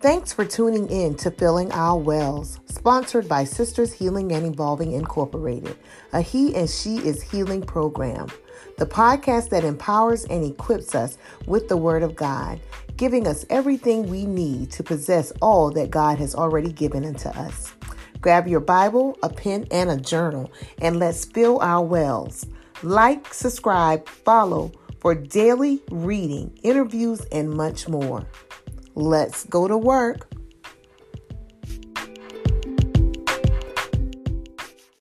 Thanks for tuning in to Filling Our Wells, sponsored by Sisters Healing and Evolving Incorporated, a He and She is Healing program. The podcast that empowers and equips us with the Word of God, giving us everything we need to possess all that God has already given unto us. Grab your Bible, a pen, and a journal, and let's fill our wells. Like, subscribe, follow for daily reading, interviews, and much more. Let's go to work.